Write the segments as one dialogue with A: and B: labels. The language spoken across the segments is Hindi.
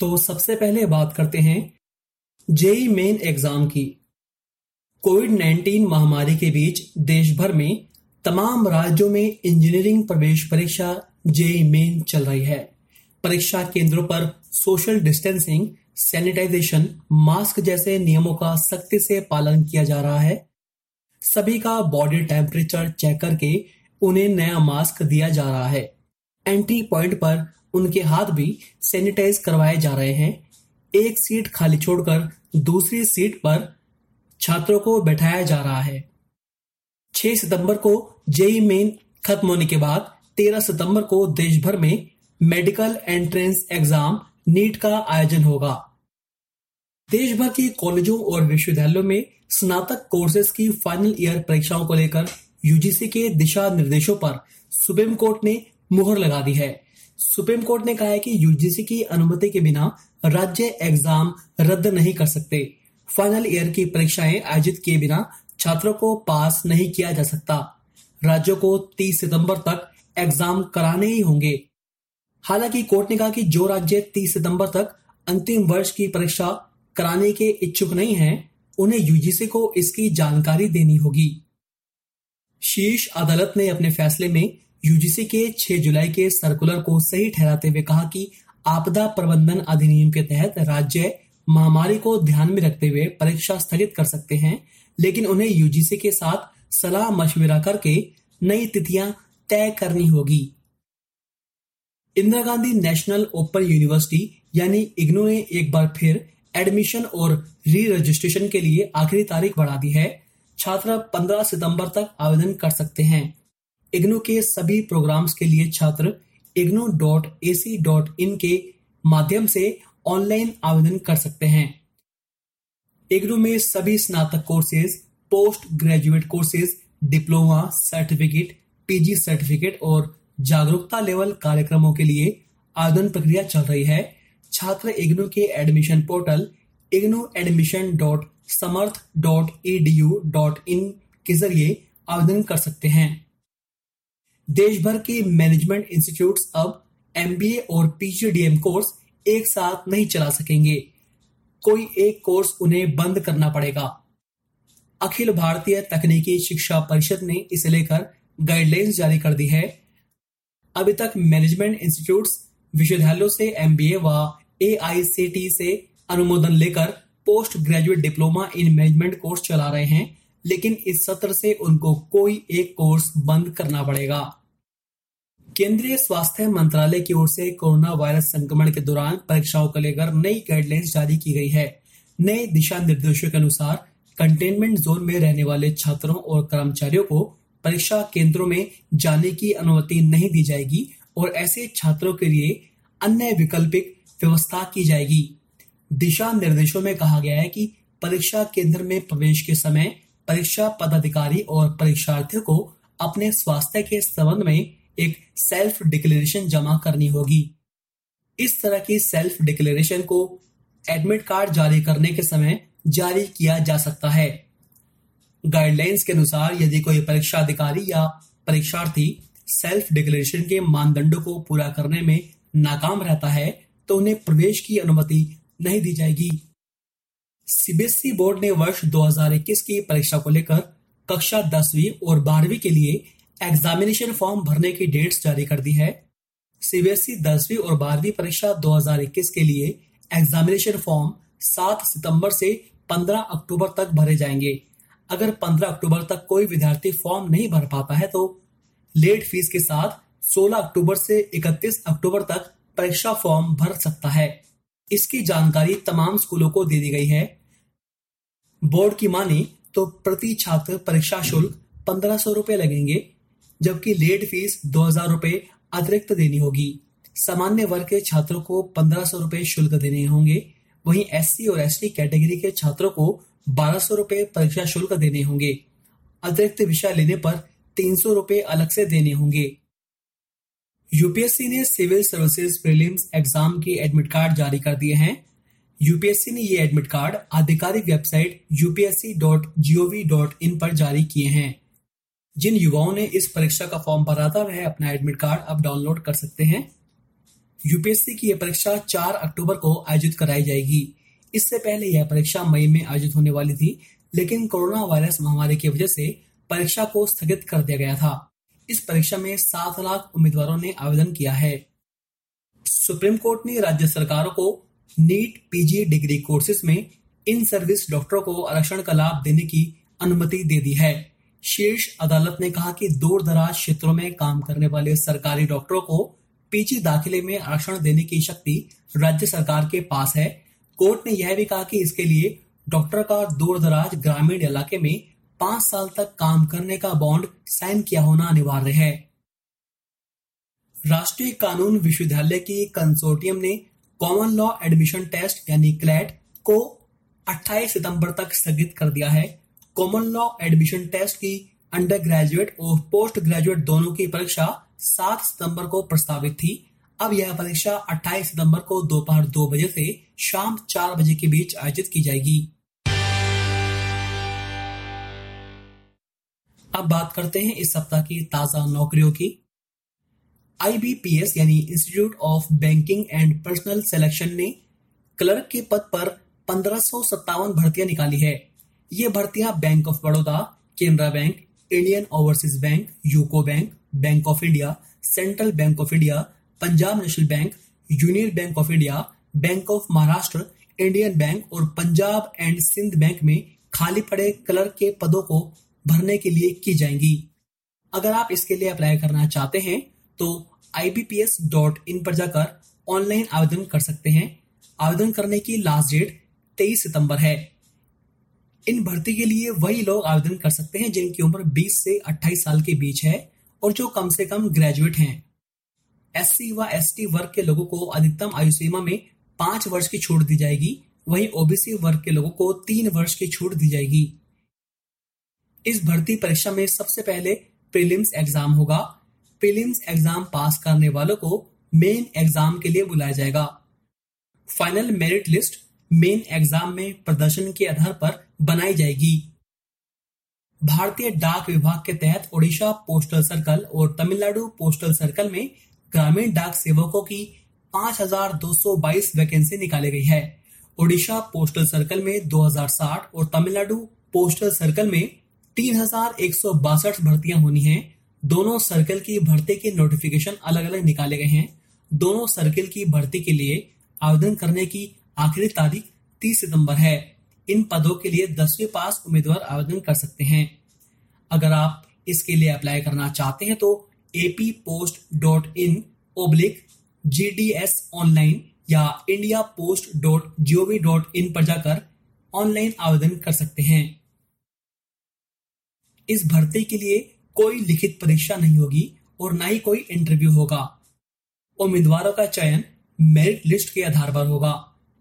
A: तो सबसे पहले बात करते हैं जेई मेन एग्जाम की कोविड 19 महामारी के बीच देश भर में तमाम राज्यों में इंजीनियरिंग प्रवेश परीक्षा जेई मेन चल रही है परीक्षा केंद्रों पर सोशल डिस्टेंसिंग सैनिटाइजेशन मास्क जैसे नियमों का सख्ती से पालन किया जा रहा है सभी का बॉडी टेम्परेचर चेक करके उन्हें नया मास्क दिया जा रहा है एंट्री पॉइंट पर उनके हाथ भी सैनिटाइज करवाए जा रहे हैं एक सीट खाली छोड़कर दूसरी सीट पर छात्रों को बैठाया जा रहा है 6 सितंबर को जेई मेन खत्म होने के बाद 13 सितंबर को देश भर में मेडिकल एंट्रेंस एग्जाम नीट का आयोजन होगा देश भर के कॉलेजों और विश्वविद्यालयों में स्नातक कोर्सेज की फाइनल ईयर परीक्षाओं को लेकर यूजीसी के दिशा निर्देशों पर सुप्रीम कोर्ट ने मुहर लगा दी है सुप्रीम कोर्ट ने कहा है कि यूजीसी की अनुमति के बिना राज्य एग्जाम रद्द नहीं कर सकते फाइनल ईयर की परीक्षाएं आयोजित किए बिना छात्रों को पास नहीं किया जा सकता राज्यों को 30 सितंबर तक एग्जाम कराने ही होंगे हालांकि कोर्ट ने कहा कि जो राज्य 30 सितंबर तक अंतिम वर्ष की परीक्षा कराने के इच्छुक नहीं हैं, उन्हें यूजीसी को इसकी जानकारी देनी होगी शीर्ष अदालत ने अपने फैसले में यूजीसी के 6 जुलाई के सर्कुलर को सही ठहराते हुए कहा कि आपदा प्रबंधन अधिनियम के तहत राज्य महामारी को ध्यान में रखते हुए परीक्षा स्थगित कर सकते हैं लेकिन उन्हें यूजीसी के साथ सलाह मशविरा करके नई तिथियां तय करनी होगी Indira Gandhi national open university यानी इग्नू ने एक बार फिर एडमिशन और री रजिस्ट्रेशन के लिए आखिरी तारीख बढ़ा दी है छात्र 15 सितंबर तक आवेदन कर सकते हैं इग्नू के सभी प्रोग्राम्स के लिए छात्र IGNOU dot C dot in के माध्यम से ऑनलाइन आवेदन कर सकते हैं इग्नू में सभी स्नातक courses post graduate courses diploma certificate PG certificate और जागरूकता लेवल कार्यक्रमों के लिए आवेदन प्रक्रिया चल रही है छात्र इग्नू के admission portal IGNOU admission dot Samarth dot E D U dot in के जरिए आवेदन कर सकते हैं देश भर के मैनेजमेंट इंस्टीट्यूट अब एम और पी कोर्स एक साथ नहीं चला सकेंगे कोई एक कोर्स उन्हें बंद करना पड़ेगा अखिल भारतीय तकनीकी शिक्षा परिषद ने इसे लेकर गाइडलाइंस जारी कर दी है अभी तक मैनेजमेंट इंस्टीट्यूट्स विश्वविद्यालयों से एम व ए e से अनुमोदन लेकर post graduate diploma in management course चला रहे हैं लेकिन इस सत्र से उनको कोई एक कोर्स बंद करना पड़ेगा केंद्रीय स्वास्थ्य मंत्रालय की ओर से कोरोना वायरस संक्रमण के दौरान परीक्षाओं को लेकर नई गाइडलाइंस जारी की गई है नए दिशा निर्देशों के अनुसार कंटेनमेंट जोन में रहने वाले छात्रों और कर्मचारियों को परीक्षा केंद्रों में जाने की अनुमति नहीं दी जाएगी और ऐसे छात्रों के लिए अन्य वैकल्पिक व्यवस्था की जाएगी दिशा निर्देशों में कहा गया है कि परीक्षा केंद्र में प्रवेश के समय परीक्षा पदाधिकारी और परीक्षार्थियों को अपने स्वास्थ्य के संबंध में एक सेल्फ डिक्लेरेशन जमा करनी होगी इस तरह की सेल्फ डिक्लेरेशन को एडमिट कार्ड जारी करने के समय जारी किया जा सकता है गाइडलाइंस के अनुसार यदि कोई परीक्षा अधिकारी या परीक्षार्थी सेल्फ डिक्लेरेशन के मानदंडों को पूरा करने में नाकाम रहता है तो उन्हें प्रवेश की अनुमति नहीं दी जाएगी सीबीएसई बोर्ड ने वर्ष 2021 की परीक्षा को लेकर कक्षा दसवीं और बारहवीं के लिए एग्जामिनेशन फॉर्म भरने की डेट्स जारी कर दी है सीबीएसई दसवीं और बारहवीं परीक्षा 2021 के लिए एग्जामिनेशन फॉर्म 7 सितंबर से 15 अक्टूबर तक भरे जाएंगे अगर 15 अक्टूबर तक कोई विद्यार्थी फॉर्म नहीं भर पाता है तो लेट फीस के साथ 16 अक्टूबर से 31 अक्टूबर तक परीक्षा फॉर्म भर सकता है इसकी जानकारी तमाम स्कूलों को दे दी गई है बोर्ड की माने तो प्रति छात्र परीक्षा शुल्क पंद्रह सौ रुपए लगेंगे जबकि लेट फीस दो हजार रुपए अतिरिक्त देनी होगी सामान्य वर्ग के छात्रों को पंद्रह सौ रुपए शुल्क देने होंगे वहीं एस और एस कैटेगरी के छात्रों को बारह सौ रुपए परीक्षा शुल्क देने होंगे अतिरिक्त विषय लेने पर तीन सौ रुपए अलग से देने होंगे यूपीएससी ने सिविल सर्विसेज प्रीलिम्स एग्जाम के एडमिट कार्ड जारी कर दिए हैं यूपीएससी ने ये एडमिट कार्ड आधिकारिक वेबसाइट upsc.gov.in पर जारी किए हैं जिन युवाओं ने इस परीक्षा का फॉर्म भरा था वह अपना एडमिट कार्ड अब डाउनलोड कर सकते हैं यूपीएससी की यह परीक्षा 4 अक्टूबर को आयोजित कराई जाएगी इससे पहले यह परीक्षा मई में आयोजित होने वाली थी लेकिन कोरोना वायरस महामारी की वजह से परीक्षा को स्थगित कर दिया गया था इस परीक्षा में सात लाख उम्मीदवारों ने आवेदन किया है सुप्रीम कोर्ट ने राज्य सरकारों को नीट पीजी डिग्री कोर्सेज में इन सर्विस डॉक्टरों को आरक्षण का लाभ देने की अनुमति दे दी है शीर्ष अदालत ने कहा कि दूर दराज क्षेत्रों में काम करने वाले सरकारी डॉक्टरों को पीजी दाखिले में आरक्षण देने की शक्ति राज्य सरकार के पास है कोर्ट ने यह भी कहा कि इसके लिए डॉक्टर का दूर दराज ग्रामीण इलाके में पांच साल तक काम करने का बॉन्ड साइन किया होना अनिवार्य है राष्ट्रीय कानून विश्वविद्यालय की कंसोर्टियम ने कॉमन लॉ एडमिशन टेस्ट यानी क्लैट को 28 सितंबर तक स्थगित कर दिया है कॉमन लॉ एडमिशन टेस्ट की अंडर ग्रेजुएट और पोस्ट ग्रेजुएट दोनों की परीक्षा 7 सितंबर को प्रस्तावित थी अब यह परीक्षा 28 सितंबर को दोपहर दो बजे से शाम चार बजे के बीच आयोजित की जाएगी अब बात करते हैं इस सप्ताह की ताजा नौकरियों की आईबीपीएस यानी institute of banking and personnel selection ने क्लर्क के पद पर पंद्रह भर्तियां निकाली है ये भर्तियां bank of Baroda Canara bank Indian overseas bank UCO bank bank of India central bank of India Punjab national bank union bank of India bank of Maharashtra Indian bank और पंजाब एंड सिंध बैंक में खाली पड़े क्लर्क के पदों को भरने के लिए की जाएंगी अगर आप इसके लिए अप्लाई करना चाहते हैं तो आई पर जाकर ऑनलाइन आवेदन कर सकते हैं आवेदन करने की लास्ट डेट तेईस सितंबर है इन भर्ती के लिए वही लोग आवेदन कर सकते हैं जिनकी उम्र 20 से 28 साल के बीच है और जो कम से कम ग्रेजुएट हैं एस व एस वर्ग के लोगों को अधिकतम आयु सीमा में पांच वर्ष की छूट दी जाएगी वहीं ओबीसी वर्ग के लोगों को तीन वर्ष की छूट दी जाएगी इस भर्ती परीक्षा में सबसे पहले प्रीलिम्स एग्जाम होगा प्रीलिम्स एग्जाम पास करने वालों को मेन एग्जाम के लिए बुलाया जाएगा final merit list main exam में प्रदर्शन के आधार पर बनाई जाएगी भारतीय डाक विभाग के तहत ओडिशा पोस्टल सर्कल और तमिलनाडु पोस्टल सर्कल में ग्रामीण डाक सेवकों की 5,222 वैकेंसी निकाली गई है ओडिशा पोस्टल सर्कल में 2060 और तमिलनाडु पोस्टल सर्कल में तीन हजार एक सौ बासठ भर्तियां होनी है दोनों सर्कल की भर्ती के नोटिफिकेशन अलग अलग निकाले गए हैं दोनों सर्कल की भर्ती के लिए आवेदन करने की आखिरी तारीख 30 सितंबर है इन पदों के लिए दसवीं पास उम्मीदवार आवेदन कर सकते हैं अगर आप इसके लिए अप्लाई करना चाहते हैं तो AP post dot in oblique G D S online या India post dot G O V dot in पर जाकर ऑनलाइन आवेदन कर सकते हैं इस भर्ती के लिए कोई लिखित परीक्षा नहीं होगी और ना ही कोई इंटरव्यू होगा उम्मीदवारों का चयन मेरिट लिस्ट के आधार पर होगा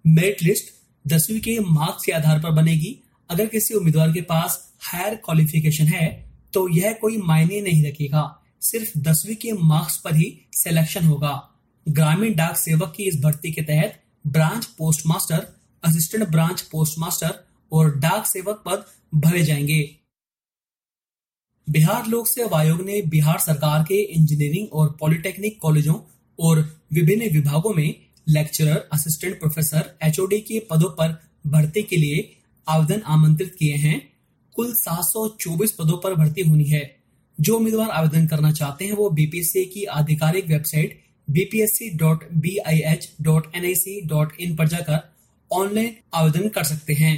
A: मेरिट लिस्ट दसवीं के मार्क्स के आधार पर बनेगी अगर किसी उम्मीदवार के पास हायर क्वालिफिकेशन है तो यह कोई मायने नहीं रखेगा सिर्फ दसवीं के मार्क्स पर ही सिलेक्शन होगा ग्रामीण डाक सेवक की इस भर्ती के तहत branch postmaster assistant branch postmaster और डाक सेवक पद भरे जाएंगे बिहार लोक सेवा आयोग ने बिहार सरकार के इंजीनियरिंग और पॉलिटेक्निक कॉलेजों और विभिन्न विभागों में लेक्चरर असिस्टेंट प्रोफेसर एचओडी के पदों पर भर्ती के लिए आवेदन आमंत्रित किए हैं कुल 724 पदों पर भर्ती होनी है जो उम्मीदवार आवेदन करना चाहते हैं वो बीपीएससी की आधिकारिक वेबसाइट bpsc.bih.nic.in पर जाकर ऑनलाइन आवेदन कर सकते हैं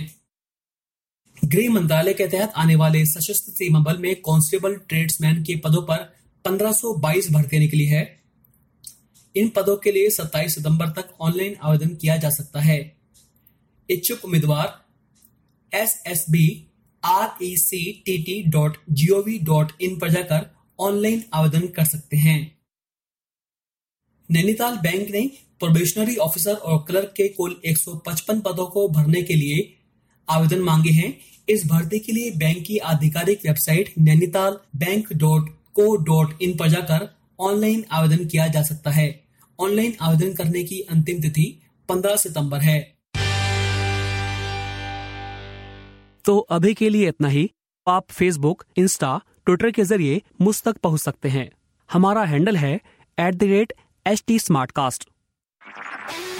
A: गृह मंत्रालय के तहत आने वाले सशस्त्र सीमा बल में कांस्टेबल ट्रेड्समैन के पदों पर 1522 भर्ती निकली है इन पदों के लिए 27 सितंबर तक ऑनलाइन आवेदन किया जा सकता है इच्छुक उम्मीदवार S S B R E C T T dot G O V dot in पर जाकर ऑनलाइन आवेदन कर सकते हैं नैनीताल बैंक ने प्रोबेशनरी ऑफिसर और क्लर्क के कुल 155 पदों को भरने के लिए आवेदन मांगे हैं इस भर्ती के लिए बैंक की आधिकारिक website Nainital bank dot co dot in पर जाकर ऑनलाइन आवेदन किया जा सकता है ऑनलाइन आवेदन करने की अंतिम तिथि 15 सितंबर है
B: तो अभी के लिए इतना ही आप फेसबुक इंस्टा ट्विटर के जरिए मुझ तक पहुंच सकते हैं हमारा हैंडल है at the rate H T smart cast